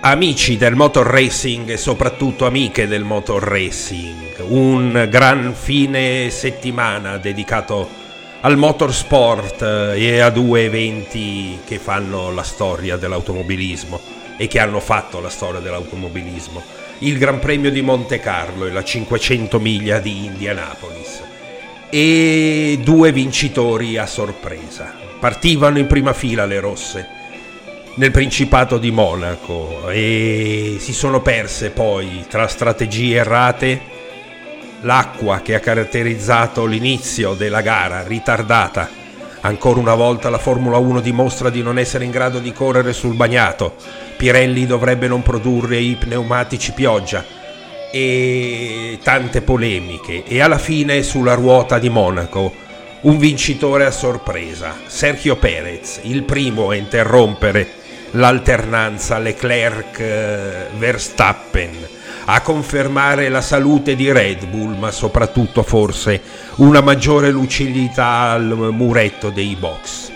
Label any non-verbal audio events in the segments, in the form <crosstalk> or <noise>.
Amici del motor racing e soprattutto amiche del motor racing, un gran fine settimana dedicato al motorsport e a due eventi che fanno la storia dell'automobilismo e che hanno fatto la storia dell'automobilismo. Il Gran Premio di Monte Carlo e la 500 miglia di Indianapolis e due vincitori a sorpresa. Partivano in prima fila le rosse nel Principato di Monaco e si sono perse poi tra strategie errate l'acqua che ha caratterizzato l'inizio della gara ritardata. Ancora una volta la Formula 1 dimostra di non essere in grado di correre sul bagnato. Pirelli dovrebbe non produrre i pneumatici pioggia e tante polemiche e alla fine sulla ruota di Monaco un vincitore a sorpresa, Sergio Perez, il primo a interrompere l'alternanza Leclerc-Verstappen, a confermare la salute di Red Bull, ma soprattutto forse una maggiore lucidità al muretto dei box.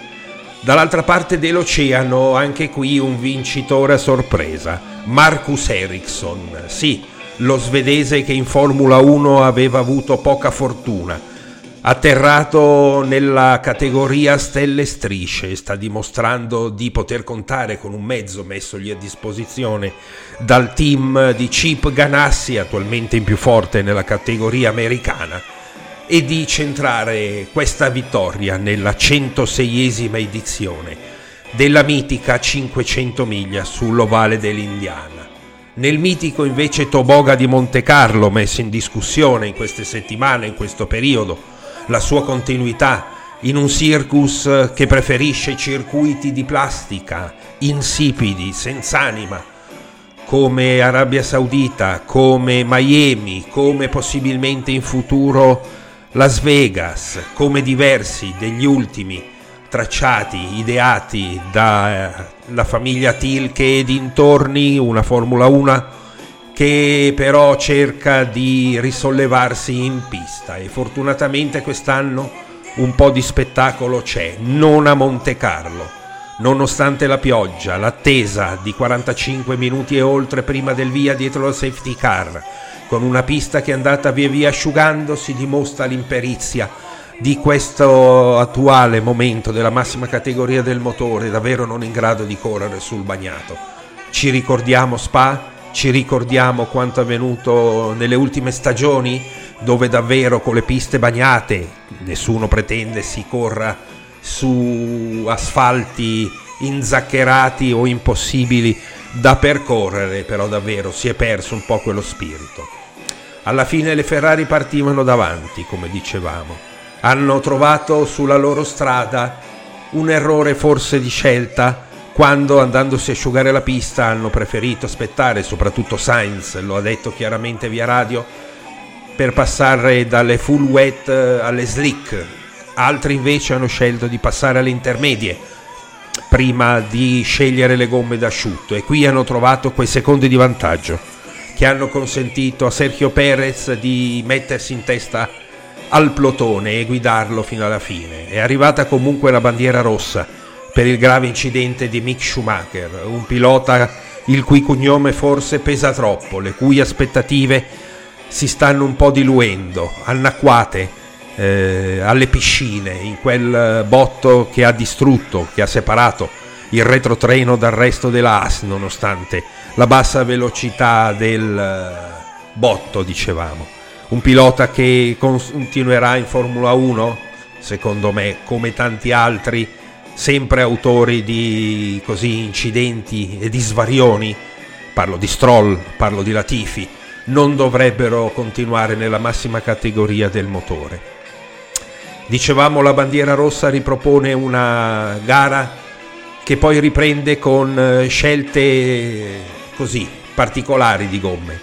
Dall'altra parte dell'oceano, anche qui un vincitore a sorpresa, Marcus Ericsson, sì, lo svedese che in Formula 1 aveva avuto poca fortuna, Atterrato nella categoria stelle strisce, sta dimostrando di poter contare con un mezzo messogli a disposizione dal team di Chip Ganassi, attualmente in più forte nella categoria americana, e di centrare questa vittoria nella 106esima edizione della mitica 500 miglia sull'ovale dell'Indiana. Nel mitico invece Toboga di Monte Carlo, messo in discussione in queste settimane, in questo periodo, la sua continuità in un circus che preferisce circuiti di plastica, insipidi, senza anima, come Arabia Saudita, come Miami, come possibilmente in futuro Las Vegas, come diversi degli ultimi tracciati, ideati dalla famiglia Tilke e dintorni, una Formula 1 che però cerca di risollevarsi in pista e fortunatamente quest'anno un po' di spettacolo c'è, non a Monte Carlo. Nonostante la pioggia, l'attesa di 45 minuti e oltre prima del via dietro la safety car, con una pista che è andata via via asciugandosi, dimostra l'imperizia di questo attuale momento della massima categoria del motore, davvero non in grado di correre sul bagnato. Ci ricordiamo Spa? Ci ricordiamo quanto è avvenuto nelle ultime stagioni, dove davvero con le piste bagnate, nessuno pretende si corra su asfalti inzaccherati o impossibili da percorrere, però davvero si è perso un po' quello spirito. Alla fine le Ferrari partivano davanti, come dicevamo. Hanno trovato sulla loro strada un errore forse di scelta quando andandosi a asciugare la pista hanno preferito aspettare, soprattutto Sainz lo ha detto chiaramente via radio, per passare dalle full wet eh, alle slick, altri invece hanno scelto di passare alle intermedie prima di scegliere le gomme d'asciutto. E qui hanno trovato quei secondi di vantaggio che hanno consentito a Sergio Perez di mettersi in testa al plotone e guidarlo fino alla fine. È arrivata comunque la bandiera rossa per il grave incidente di Mick Schumacher, un pilota il cui cognome forse pesa troppo, le cui aspettative si stanno un po' diluendo, annacquate eh, alle piscine, in quel botto che ha distrutto, che ha separato il retrotreno dal resto dell'AS, nonostante la bassa velocità del eh, botto, dicevamo. Un pilota che continuerà in Formula 1, secondo me, come tanti altri, sempre autori di così incidenti e di svarioni, parlo di Stroll, parlo di Latifi, non dovrebbero continuare nella massima categoria del motore. Dicevamo la bandiera rossa ripropone una gara che poi riprende con eh, scelte così particolari di gomme.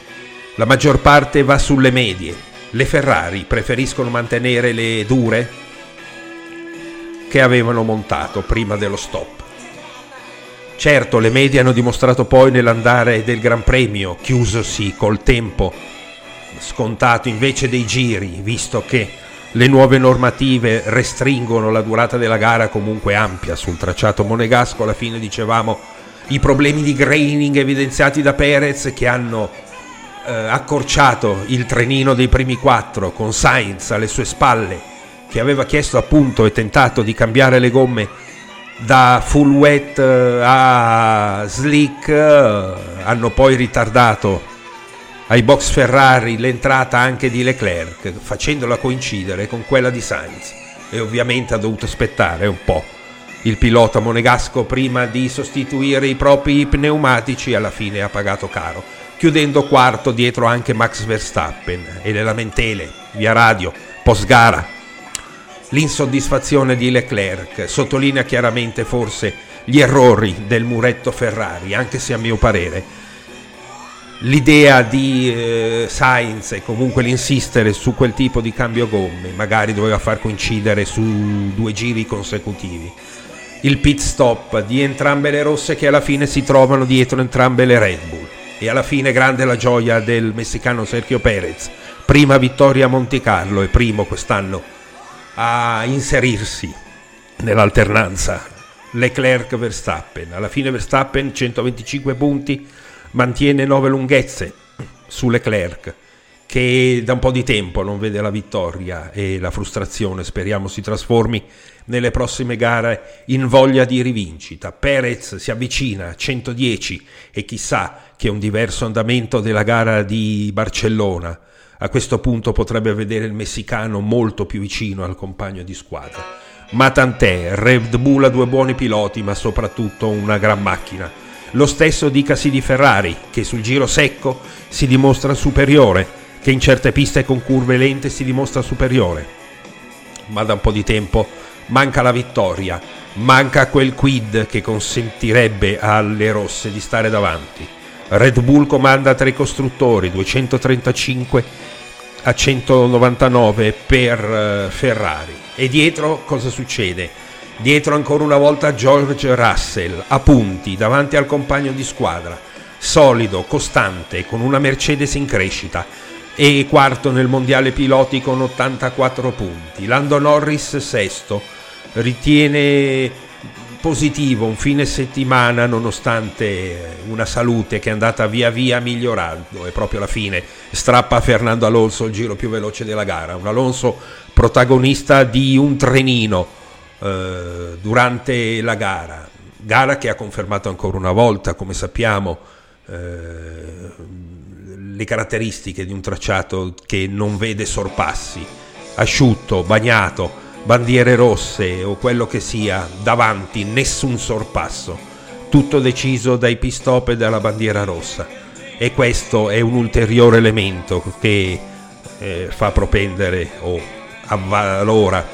La maggior parte va sulle medie. Le Ferrari preferiscono mantenere le dure che avevano montato prima dello stop. Certo, le medie hanno dimostrato poi nell'andare del Gran Premio, chiusosi col tempo scontato invece dei giri, visto che le nuove normative restringono la durata della gara comunque ampia sul tracciato monegasco, alla fine dicevamo i problemi di graining evidenziati da Perez che hanno eh, accorciato il trenino dei primi quattro con Sainz alle sue spalle che aveva chiesto appunto e tentato di cambiare le gomme da full wet eh, a slick eh, hanno poi ritardato ai box Ferrari l'entrata anche di Leclerc facendola coincidere con quella di Sainz. E ovviamente ha dovuto aspettare un po' il pilota monegasco prima di sostituire i propri pneumatici alla fine ha pagato caro chiudendo quarto dietro anche Max Verstappen. E le lamentele via radio post gara l'insoddisfazione di Leclerc, sottolinea chiaramente forse gli errori del muretto Ferrari, anche se a mio parere l'idea di eh, Sainz e comunque l'insistere su quel tipo di cambio gomme magari doveva far coincidere su due giri consecutivi. Il pit stop di entrambe le rosse che alla fine si trovano dietro entrambe le Red Bull. E alla fine grande la gioia del messicano Sergio Perez, prima vittoria a Monte Carlo e primo quest'anno a inserirsi nell'alternanza Leclerc-Verstappen. Alla fine Verstappen 125 punti, mantiene 9 lunghezze su Leclerc che da un po' di tempo non vede la vittoria e la frustrazione speriamo si trasformi nelle prossime gare in voglia di rivincita. Perez si avvicina a 110 e chissà che un diverso andamento della gara di Barcellona a questo punto potrebbe vedere il messicano molto più vicino al compagno di squadra. Ma tant'è, Red Bull ha due buoni piloti, ma soprattutto una gran macchina. Lo stesso dicasi di Ferrari, che sul giro secco si dimostra superiore, che in certe piste con curve lente si dimostra superiore. Ma da un po' di tempo manca la vittoria, manca quel quid che consentirebbe alle rosse di stare davanti. Red Bull comanda tre costruttori, 235 a 199 per uh, Ferrari. E dietro cosa succede? Dietro ancora una volta George Russell a punti davanti al compagno di squadra, solido, costante, con una Mercedes in crescita e quarto nel mondiale piloti con 84 punti. Lando Norris sesto, ritiene positivo un fine settimana nonostante una salute che è andata via via migliorando. E proprio alla fine. Strappa Fernando Alonso il giro più veloce della gara, un Alonso protagonista di un trenino eh, durante la gara, gara che ha confermato ancora una volta come sappiamo eh, le caratteristiche di un tracciato che non vede sorpassi, asciutto, bagnato, bandiere rosse o quello che sia, davanti nessun sorpasso, tutto deciso dai pistop e dalla bandiera rossa. E questo è un ulteriore elemento che eh, fa propendere o avvalora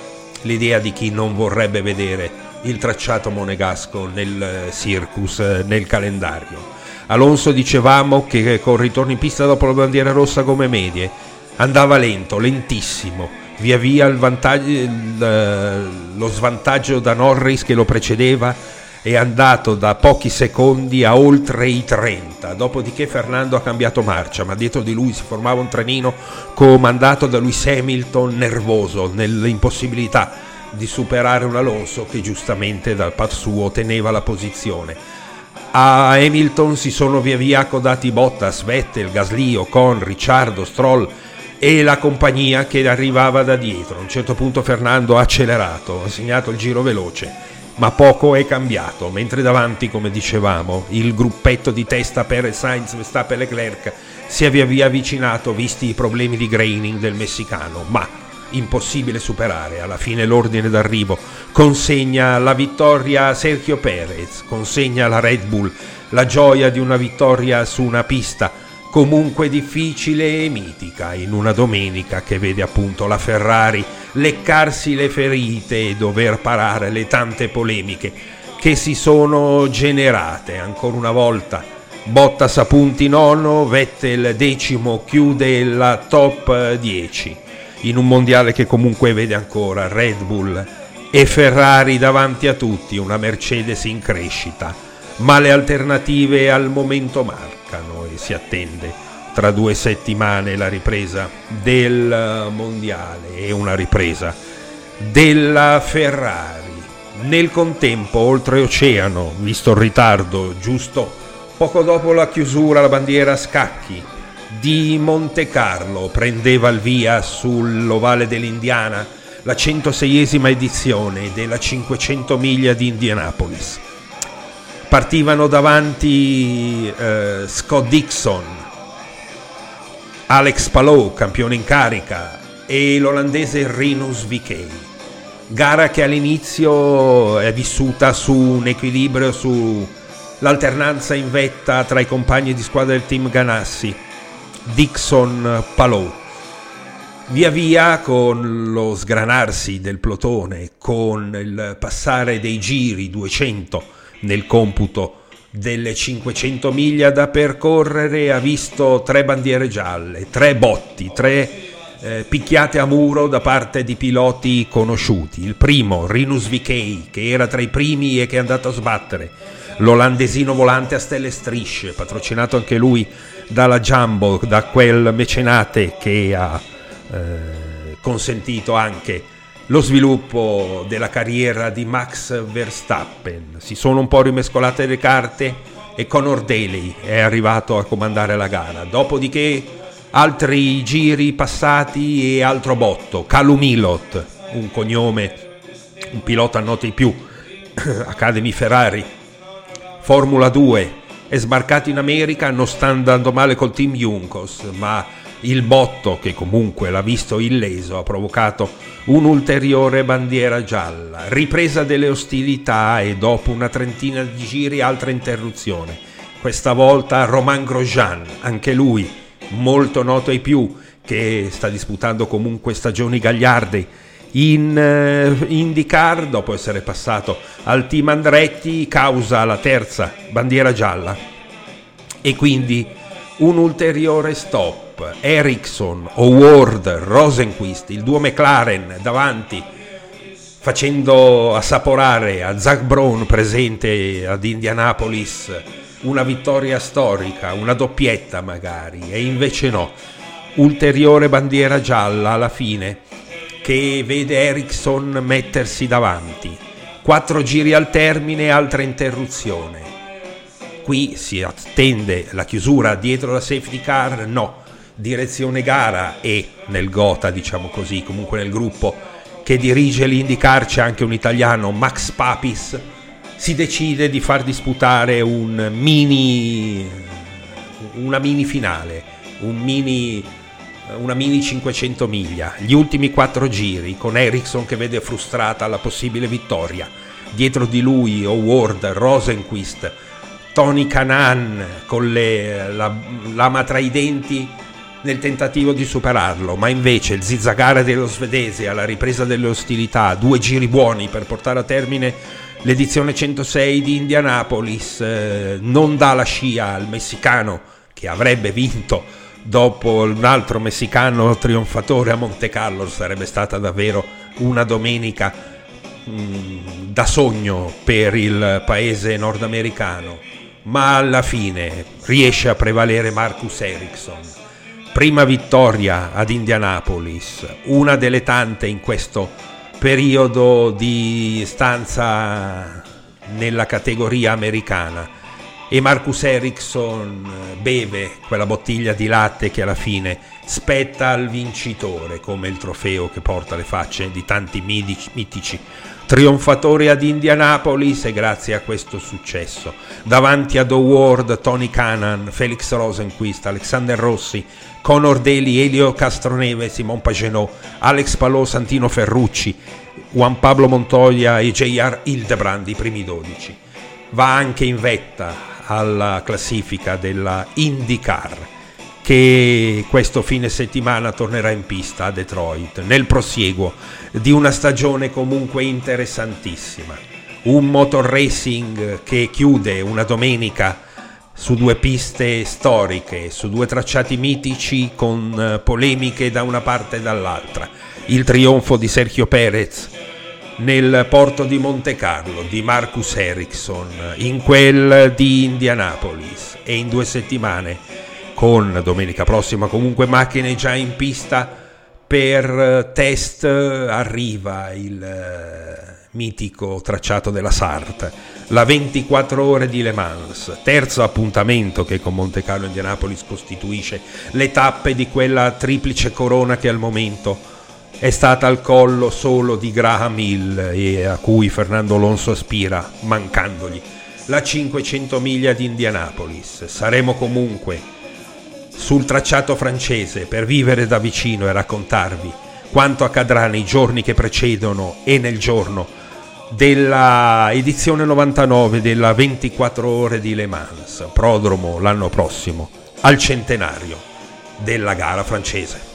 l'idea di chi non vorrebbe vedere il tracciato monegasco nel eh, circus, eh, nel calendario. Alonso dicevamo che con ritorno in pista dopo la bandiera rossa come medie andava lento, lentissimo, via via il il, lo svantaggio da Norris che lo precedeva è andato da pochi secondi a oltre i 30, dopodiché Fernando ha cambiato marcia, ma dietro di lui si formava un trenino comandato da Lewis Hamilton nervoso nell'impossibilità di superare un Alonso che giustamente dal par suo teneva la posizione. A Hamilton si sono via via accodati Bottas, Vettel, Gasly, Ocon, Ricciardo, Stroll, e la compagnia che arrivava da dietro. A un certo punto Fernando ha accelerato, ha segnato il giro veloce, ma poco è cambiato, mentre davanti, come dicevamo, il gruppetto di testa per Sainz, Verstappen e Leclerc si è via via avvicinato visti i problemi di graining del messicano, ma impossibile superare. Alla fine l'ordine d'arrivo consegna la vittoria a Sergio Perez, consegna alla Red Bull la gioia di una vittoria su una pista comunque difficile e mitica in una domenica che vede appunto la Ferrari leccarsi le ferite e dover parare le tante polemiche che si sono generate ancora una volta. Bottas a punti nono, Vettel decimo chiude la top 10 in un mondiale che comunque vede ancora Red Bull e Ferrari davanti a tutti, una Mercedes in crescita, ma le alternative al momento mancano si attende tra due settimane la ripresa del mondiale e una ripresa della Ferrari Nel contempo, oltreoceano, visto il ritardo, giusto poco dopo la chiusura, la bandiera a scacchi di Monte Carlo prendeva il via sull'ovale dell'Indiana la 106esima edizione della 500 miglia di Indianapolis. Partivano davanti eh, Scott Dixon, Alex Palou, campione in carica, e l'olandese Rinus Vikey. Gara che all'inizio è vissuta su un equilibrio, sull'alternanza in vetta tra i compagni di squadra del team Ganassi, Dixon Palou Via via con lo sgranarsi del plotone, con il passare dei giri 200 nel computo delle 500 miglia da percorrere, ha visto tre bandiere gialle, tre botti, tre eh, picchiate a muro da parte di piloti conosciuti. Il primo, Rinus Vikey, che era tra i primi e che è andato a sbattere. L'olandesino volante a stelle strisce, patrocinato anche lui dalla Jumbo, da quel mecenate che ha eh, consentito anche lo sviluppo della carriera di Max Verstappen. Si sono un po' rimescolate le carte e Conor Daly è arrivato a comandare la gara. Dopodiché altri giri passati e altro botto. Calum Milot, un cognome, un pilota a noti più, <coughs> Academy Ferrari, Formula 2, è sbarcato in America, non sta andando male col team Juncos, ma il botto, che comunque l'ha visto illeso, ha provocato un'ulteriore bandiera gialla, ripresa delle ostilità e dopo una trentina di giri altra interruzione. Questa volta Romain Grosjean, anche lui molto noto ai più, che sta disputando comunque stagioni gagliarde in uh, IndyCar dopo essere passato al team Andretti causa la terza bandiera gialla. E quindi un ulteriore stop Ericsson, Howard, Rosenquist, il duo McLaren davanti, facendo assaporare a Zach Brown presente ad Indianapolis una vittoria storica, una doppietta magari, e invece no, ulteriore bandiera gialla alla fine che vede Ericsson mettersi davanti. Quattro giri al termine, altra interruzione. Qui si attende la chiusura dietro la safety car? No direzione gara e nel Gota, diciamo così, comunque nel gruppo che dirige l'IndyCar c'è anche un italiano, Max Papis, si decide di far disputare un mini, una mini finale, un mini, una mini 500 miglia, gli ultimi quattro giri con Ericsson che vede frustrata la possibile vittoria, dietro di lui Howard, Rosenquist, Tony Canan con le, la lama tra i denti nel tentativo di superarlo, ma invece il zizzagare dello svedese alla ripresa delle ostilità, due giri buoni per portare a termine l'edizione 106 di Indianapolis, eh, non dà la scia al messicano che avrebbe vinto dopo un altro messicano trionfatore a Monte Carlo, sarebbe stata davvero una domenica mm, da sogno per il paese nordamericano, ma alla fine riesce a prevalere Marcus Ericsson prima vittoria ad Indianapolis, una delle tante in questo periodo di stanza nella categoria americana e Marcus Ericsson beve quella bottiglia di latte che alla fine spetta al vincitore come il trofeo che porta le facce di tanti mitici trionfatori ad Indianapolis e grazie a questo successo davanti ad Howard, Tony Canan, Felix Rosenquist, Alexander Rossi, Conor Daly, Elio Castroneve, Simon Pagenot, Alex Palò, Santino Ferrucci, Juan Pablo Montoya e J.R. Hildebrand, i primi 12. Va anche in vetta alla classifica della IndyCar che questo fine settimana tornerà in pista a Detroit nel prosieguo di una stagione comunque interessantissima. Un motor racing che chiude una domenica su due piste storiche, su due tracciati mitici con polemiche da una parte e dall'altra. Il trionfo di Sergio Perez nel porto di Monte Carlo, di Marcus Ericsson, in quel di Indianapolis. E in due settimane con domenica prossima comunque macchine già in pista per test arriva il eh, mitico tracciato della Sartre, la 24 ore di Le Mans, terzo appuntamento che con Monte Carlo Indianapolis costituisce le tappe di quella triplice corona che al momento è stata al collo solo di Graham Hill e a cui Fernando Alonso aspira, mancandogli la 500 miglia di Indianapolis. Saremo comunque sul tracciato francese per vivere da vicino e raccontarvi quanto accadrà nei giorni che precedono e nel giorno della edizione 99 della 24 ore di Le Mans, prodromo l'anno prossimo al centenario della gara francese.